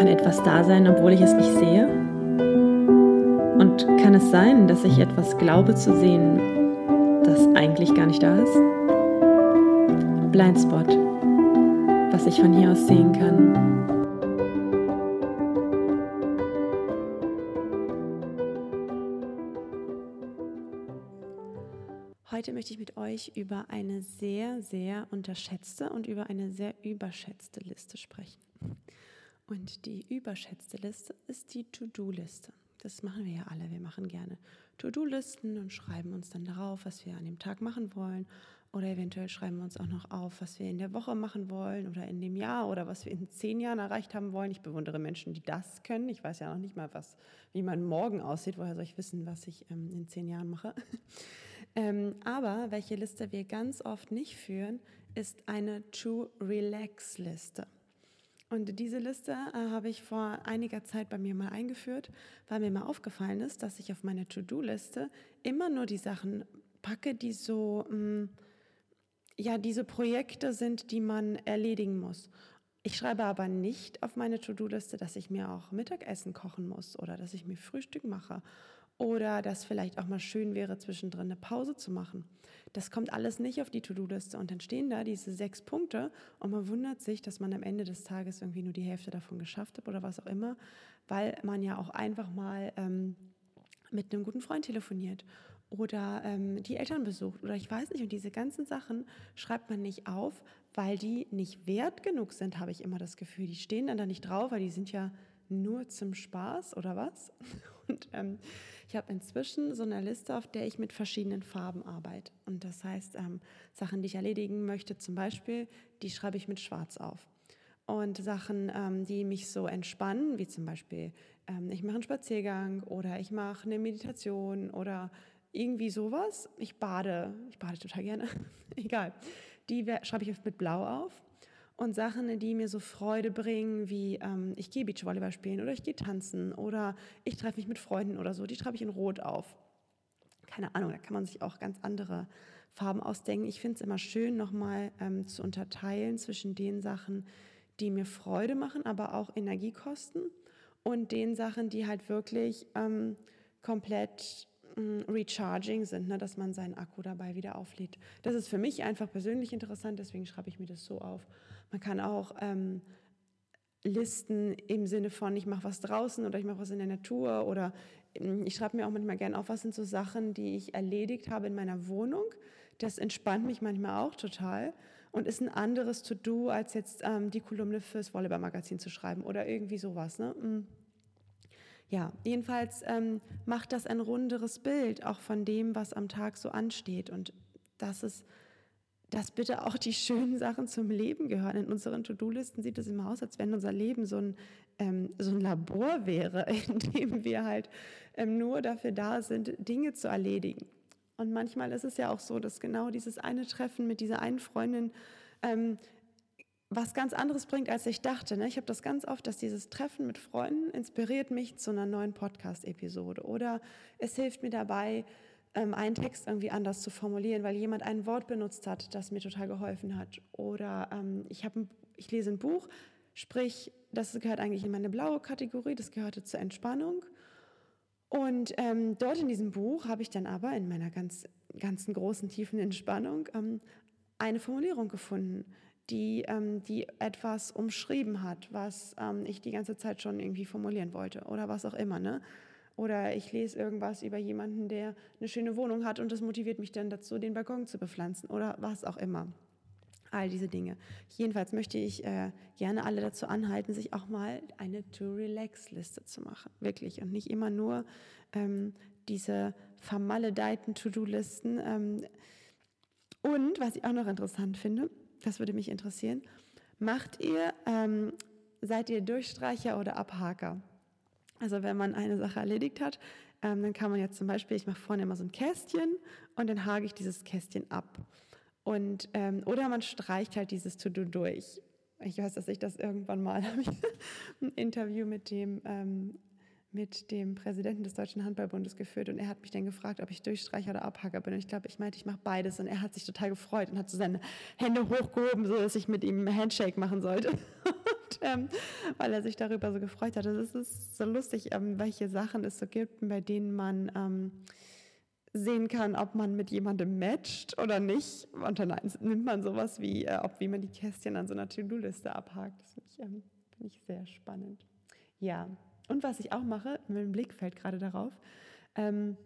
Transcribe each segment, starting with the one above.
Kann etwas da sein, obwohl ich es nicht sehe? Und kann es sein, dass ich etwas glaube zu sehen, das eigentlich gar nicht da ist? Blindspot, was ich von hier aus sehen kann. Heute möchte ich mit euch über eine sehr, sehr unterschätzte und über eine sehr überschätzte Liste sprechen. Und die überschätzte Liste ist die To-Do-Liste. Das machen wir ja alle. Wir machen gerne To-Do-Listen und schreiben uns dann darauf, was wir an dem Tag machen wollen. Oder eventuell schreiben wir uns auch noch auf, was wir in der Woche machen wollen oder in dem Jahr oder was wir in zehn Jahren erreicht haben wollen. Ich bewundere Menschen, die das können. Ich weiß ja noch nicht mal, was, wie mein Morgen aussieht. Woher soll ich wissen, was ich ähm, in zehn Jahren mache? ähm, aber welche Liste wir ganz oft nicht führen, ist eine To-Relax-Liste. Und diese Liste äh, habe ich vor einiger Zeit bei mir mal eingeführt, weil mir mal aufgefallen ist, dass ich auf meine To-Do-Liste immer nur die Sachen packe, die so, mh, mm, ja, diese Projekte sind, die man erledigen muss. Ich schreibe aber nicht auf meine To-Do-Liste, dass ich mir auch Mittagessen kochen muss oder dass ich mir Frühstück mache oder dass vielleicht auch mal schön wäre, zwischendrin eine Pause zu machen. Das kommt alles nicht auf die To-Do-Liste und dann stehen da diese sechs Punkte und man wundert sich, dass man am Ende des Tages irgendwie nur die Hälfte davon geschafft hat oder was auch immer, weil man ja auch einfach mal ähm, mit einem guten Freund telefoniert oder ähm, die Eltern besucht oder ich weiß nicht. Und diese ganzen Sachen schreibt man nicht auf, weil die nicht wert genug sind, habe ich immer das Gefühl. Die stehen dann da nicht drauf, weil die sind ja nur zum Spaß oder was? Und ähm, ich habe inzwischen so eine Liste, auf der ich mit verschiedenen Farben arbeite. Und das heißt, ähm, Sachen, die ich erledigen möchte, zum Beispiel, die schreibe ich mit Schwarz auf. Und Sachen, ähm, die mich so entspannen, wie zum Beispiel, ähm, ich mache einen Spaziergang oder ich mache eine Meditation oder irgendwie sowas. Ich bade, ich bade total gerne, egal. Die schreibe ich mit Blau auf und Sachen, die mir so Freude bringen, wie ähm, ich gehe Beachvolleyball spielen oder ich gehe tanzen oder ich treffe mich mit Freunden oder so, die schreibe ich in Rot auf. Keine Ahnung, da kann man sich auch ganz andere Farben ausdenken. Ich finde es immer schön, nochmal ähm, zu unterteilen zwischen den Sachen, die mir Freude machen, aber auch Energie kosten und den Sachen, die halt wirklich ähm, komplett recharging sind, ne, dass man seinen Akku dabei wieder auflädt. Das ist für mich einfach persönlich interessant, deswegen schreibe ich mir das so auf. Man kann auch ähm, Listen im Sinne von, ich mache was draußen oder ich mache was in der Natur oder mm, ich schreibe mir auch manchmal gerne auf, was sind so Sachen, die ich erledigt habe in meiner Wohnung. Das entspannt mich manchmal auch total und ist ein anderes To-Do, als jetzt ähm, die Kolumne fürs Volleyball-Magazin zu schreiben oder irgendwie sowas. Ne? Mm. Ja, jedenfalls ähm, macht das ein runderes Bild auch von dem, was am Tag so ansteht und das ist dass bitte auch die schönen Sachen zum Leben gehören. In unseren To-Do-Listen sieht es immer aus, als wenn unser Leben so ein, ähm, so ein Labor wäre, in dem wir halt ähm, nur dafür da sind, Dinge zu erledigen. Und manchmal ist es ja auch so, dass genau dieses eine Treffen mit dieser einen Freundin ähm, was ganz anderes bringt, als ich dachte. Ne? Ich habe das ganz oft, dass dieses Treffen mit Freunden inspiriert mich zu einer neuen Podcast-Episode oder es hilft mir dabei, ähm, einen Text irgendwie anders zu formulieren, weil jemand ein Wort benutzt hat, das mir total geholfen hat. Oder ähm, ich, ein, ich lese ein Buch, sprich, das gehört eigentlich in meine blaue Kategorie, das gehörte zur Entspannung. Und ähm, dort in diesem Buch habe ich dann aber in meiner ganz, ganzen großen, tiefen Entspannung ähm, eine Formulierung gefunden, die, ähm, die etwas umschrieben hat, was ähm, ich die ganze Zeit schon irgendwie formulieren wollte oder was auch immer. Ne? Oder ich lese irgendwas über jemanden, der eine schöne Wohnung hat und das motiviert mich dann dazu, den Balkon zu bepflanzen oder was auch immer. All diese Dinge. Jedenfalls möchte ich äh, gerne alle dazu anhalten, sich auch mal eine To-Relax-Liste zu machen. Wirklich. Und nicht immer nur ähm, diese vermaledeiten To-Do-Listen. Ähm, und was ich auch noch interessant finde, das würde mich interessieren. Macht ihr, ähm, seid ihr Durchstreicher oder Abhaker? Also wenn man eine Sache erledigt hat, ähm, dann kann man jetzt zum Beispiel, ich mache vorne immer so ein Kästchen und dann hake ich dieses Kästchen ab. Und, ähm, oder man streicht halt dieses To-Do durch. Ich weiß, dass ich das irgendwann mal, habe ein Interview mit dem ähm, mit dem Präsidenten des Deutschen Handballbundes geführt und er hat mich dann gefragt, ob ich Durchstreicher oder Abhacker bin. Und ich glaube, ich meinte, ich mache beides. Und er hat sich total gefreut und hat so seine Hände hochgehoben, so dass ich mit ihm einen Handshake machen sollte. Und ähm, weil er sich darüber so gefreut hat. Es ist so lustig, ähm, welche Sachen es so gibt, bei denen man ähm, sehen kann, ob man mit jemandem matcht oder nicht. Und dann nimmt man sowas wie, äh, ob wie man die Kästchen an so einer To-Do-Liste abhakt. Das finde ich, ähm, find ich sehr spannend. Ja, und was ich auch mache, mein Blick fällt gerade darauf, ähm,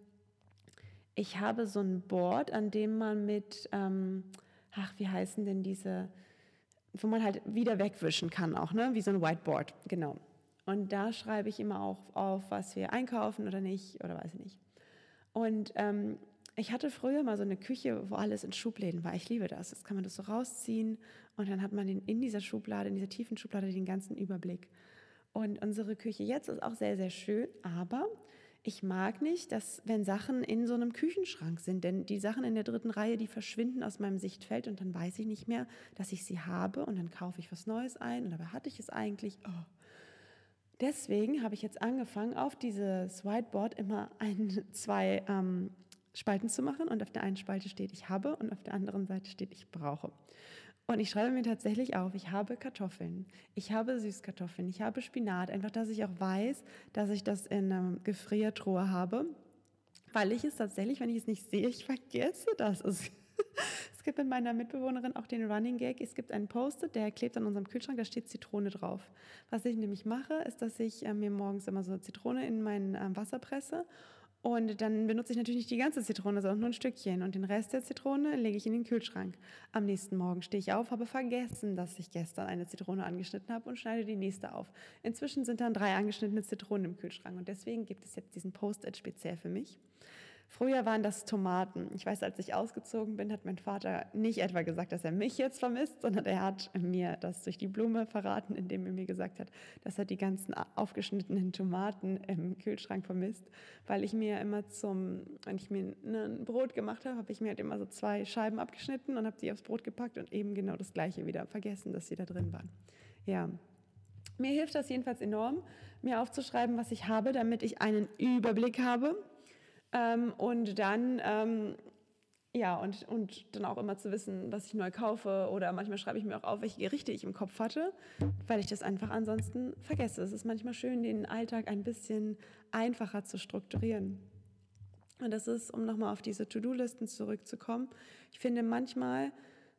ich habe so ein Board, an dem man mit, ähm, ach, wie heißen denn diese, wo man halt wieder wegwischen kann auch, ne? Wie so ein Whiteboard, genau. Und da schreibe ich immer auch auf, was wir einkaufen oder nicht, oder weiß ich nicht. Und ähm, ich hatte früher mal so eine Küche, wo alles in Schubläden war. Ich liebe das. Jetzt kann man das so rausziehen und dann hat man in, in dieser Schublade, in dieser tiefen Schublade den ganzen Überblick. Und unsere Küche jetzt ist auch sehr, sehr schön, aber ich mag nicht, dass wenn Sachen in so einem Küchenschrank sind, denn die Sachen in der dritten Reihe, die verschwinden aus meinem Sichtfeld und dann weiß ich nicht mehr, dass ich sie habe und dann kaufe ich was Neues ein und dabei hatte ich es eigentlich. Oh. Deswegen habe ich jetzt angefangen, auf dieses Whiteboard immer ein, zwei ähm, Spalten zu machen und auf der einen Spalte steht ich habe und auf der anderen Seite steht ich brauche. Und ich schreibe mir tatsächlich auf, ich habe Kartoffeln, ich habe Süßkartoffeln, ich habe Spinat, einfach, dass ich auch weiß, dass ich das in einer Gefriertruhe habe, weil ich es tatsächlich, wenn ich es nicht sehe, ich vergesse das. Es, es gibt mit meiner Mitbewohnerin auch den Running Gag, es gibt einen Post-it, der klebt an unserem Kühlschrank, da steht Zitrone drauf. Was ich nämlich mache, ist, dass ich äh, mir morgens immer so Zitrone in mein äh, Wasser presse und dann benutze ich natürlich nicht die ganze Zitrone, sondern nur ein Stückchen. Und den Rest der Zitrone lege ich in den Kühlschrank. Am nächsten Morgen stehe ich auf, habe vergessen, dass ich gestern eine Zitrone angeschnitten habe und schneide die nächste auf. Inzwischen sind dann drei angeschnittene Zitronen im Kühlschrank. Und deswegen gibt es jetzt diesen Post-it speziell für mich. Früher waren das Tomaten. Ich weiß, als ich ausgezogen bin, hat mein Vater nicht etwa gesagt, dass er mich jetzt vermisst, sondern er hat mir das durch die Blume verraten, indem er mir gesagt hat, dass er die ganzen aufgeschnittenen Tomaten im Kühlschrank vermisst, weil ich mir immer zum, wenn ich mir ein Brot gemacht habe, habe ich mir halt immer so zwei Scheiben abgeschnitten und habe die aufs Brot gepackt und eben genau das gleiche wieder vergessen, dass sie da drin waren. Ja, mir hilft das jedenfalls enorm, mir aufzuschreiben, was ich habe, damit ich einen Überblick habe ähm, und dann, ähm, ja, und, und dann auch immer zu wissen, was ich neu kaufe. Oder manchmal schreibe ich mir auch auf, welche Gerichte ich im Kopf hatte, weil ich das einfach ansonsten vergesse. Es ist manchmal schön, den Alltag ein bisschen einfacher zu strukturieren. Und das ist, um nochmal auf diese To-Do-Listen zurückzukommen. Ich finde manchmal,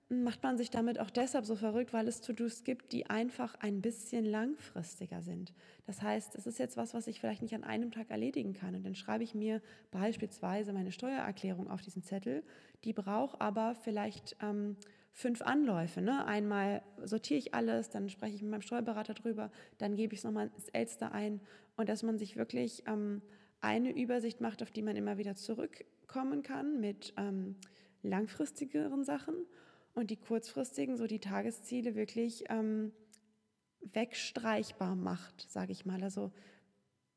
macht man sich damit auch deshalb so verrückt, weil es To-Dos gibt, die einfach ein bisschen langfristiger sind. Das heißt, es ist jetzt was, was ich vielleicht nicht an einem Tag erledigen kann. Und dann schreibe ich mir beispielsweise meine Steuererklärung auf diesen Zettel. Die braucht aber vielleicht ähm, fünf Anläufe. Ne? Einmal sortiere ich alles, dann spreche ich mit meinem Steuerberater drüber, dann gebe ich es nochmal ins Elster ein. Und dass man sich wirklich ähm, eine Übersicht macht, auf die man immer wieder zurückkommen kann mit ähm, langfristigeren Sachen und die kurzfristigen, so die Tagesziele wirklich ähm, wegstreichbar macht, sage ich mal. Also,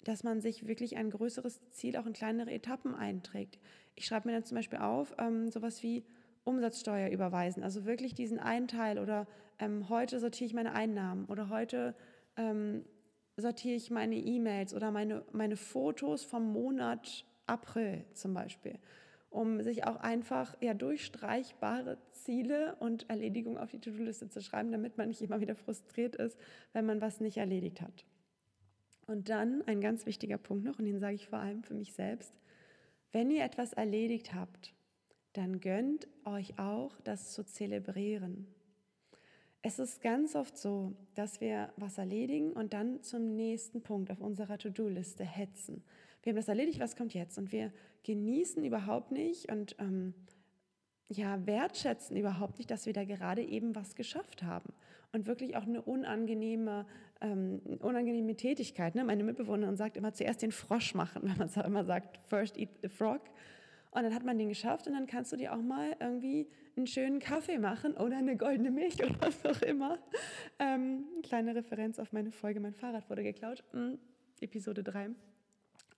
dass man sich wirklich ein größeres Ziel auch in kleinere Etappen einträgt. Ich schreibe mir dann zum Beispiel auf, ähm, sowas wie Umsatzsteuer überweisen, also wirklich diesen einen Teil oder ähm, heute sortiere ich meine Einnahmen oder heute ähm, sortiere ich meine E-Mails oder meine, meine Fotos vom Monat April zum Beispiel um sich auch einfach ja, durchstreichbare Ziele und Erledigungen auf die To-Do-Liste zu schreiben, damit man nicht immer wieder frustriert ist, wenn man was nicht erledigt hat. Und dann ein ganz wichtiger Punkt noch, und den sage ich vor allem für mich selbst, wenn ihr etwas erledigt habt, dann gönnt euch auch das zu zelebrieren. Es ist ganz oft so, dass wir was erledigen und dann zum nächsten Punkt auf unserer To-Do-Liste hetzen wir haben das erledigt, was kommt jetzt? Und wir genießen überhaupt nicht und ähm, ja, wertschätzen überhaupt nicht, dass wir da gerade eben was geschafft haben. Und wirklich auch eine unangenehme, ähm, unangenehme Tätigkeit. Ne? Meine Mitbewohnerin sagt immer zuerst den Frosch machen, wenn man immer sagt, first eat the frog. Und dann hat man den geschafft und dann kannst du dir auch mal irgendwie einen schönen Kaffee machen oder eine goldene Milch oder was auch immer. Ähm, kleine Referenz auf meine Folge, mein Fahrrad wurde geklaut. Hm, Episode 3.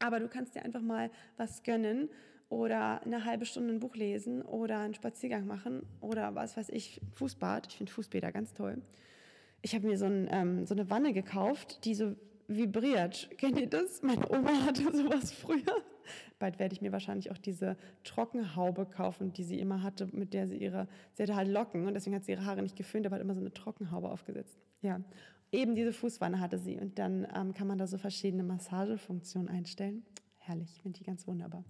Aber du kannst dir einfach mal was gönnen oder eine halbe Stunde ein Buch lesen oder einen Spaziergang machen oder was weiß ich, Fußbad. Ich finde Fußbäder ganz toll. Ich habe mir so, ein, ähm, so, eine Wanne gekauft, die so vibriert. Kennt ihr das? Meine Oma hatte sowas früher. Bald werde ich mir wahrscheinlich auch diese Trockenhaube kaufen, die sie immer hatte, mit der sie ihre, sie hatte halt Locken und deswegen hat sie ihre Haare nicht geföhnt, aber hat immer so eine Trockenhaube aufgesetzt. Ja, eben diese Fußwanne hatte sie. Und dann ähm, kann man da so verschiedene Massagefunktionen einstellen. Herrlich, finde ich ganz wunderbar.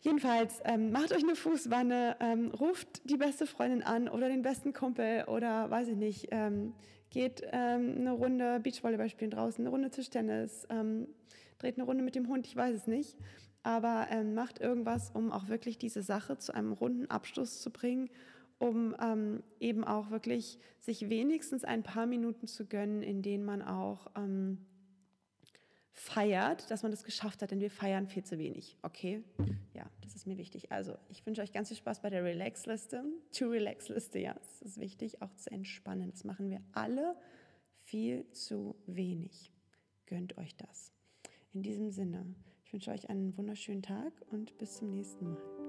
Jedenfalls, ähm, macht euch eine Fußwanne, ähm, ruft die beste Freundin an oder den besten Kumpel oder weiß ich nicht, ähm, geht ähm, eine Runde Beachvolleyball spielen draußen, eine Runde Tischtennis, ähm, dreht eine Runde mit dem Hund, ich weiß es nicht. Aber ähm, macht irgendwas, um auch wirklich diese Sache zu einem runden Abschluss zu bringen, um eben auch wirklich sich wenigstens ein paar Minuten zu gönnen, in denen man auch feiert, dass man das geschafft hat, denn wir feiern viel zu wenig. Okay? Ja, das ist mir wichtig. Also, ich wünsche euch ganz viel Spaß bei der Relax-Liste. To-Relax-Liste, ja, es ist wichtig, auch zu entspannen. Das machen wir alle viel zu wenig. Gönnt euch das. In diesem Sinne, ich wünsche euch einen wunderschönen Tag und bis zum nächsten Mal.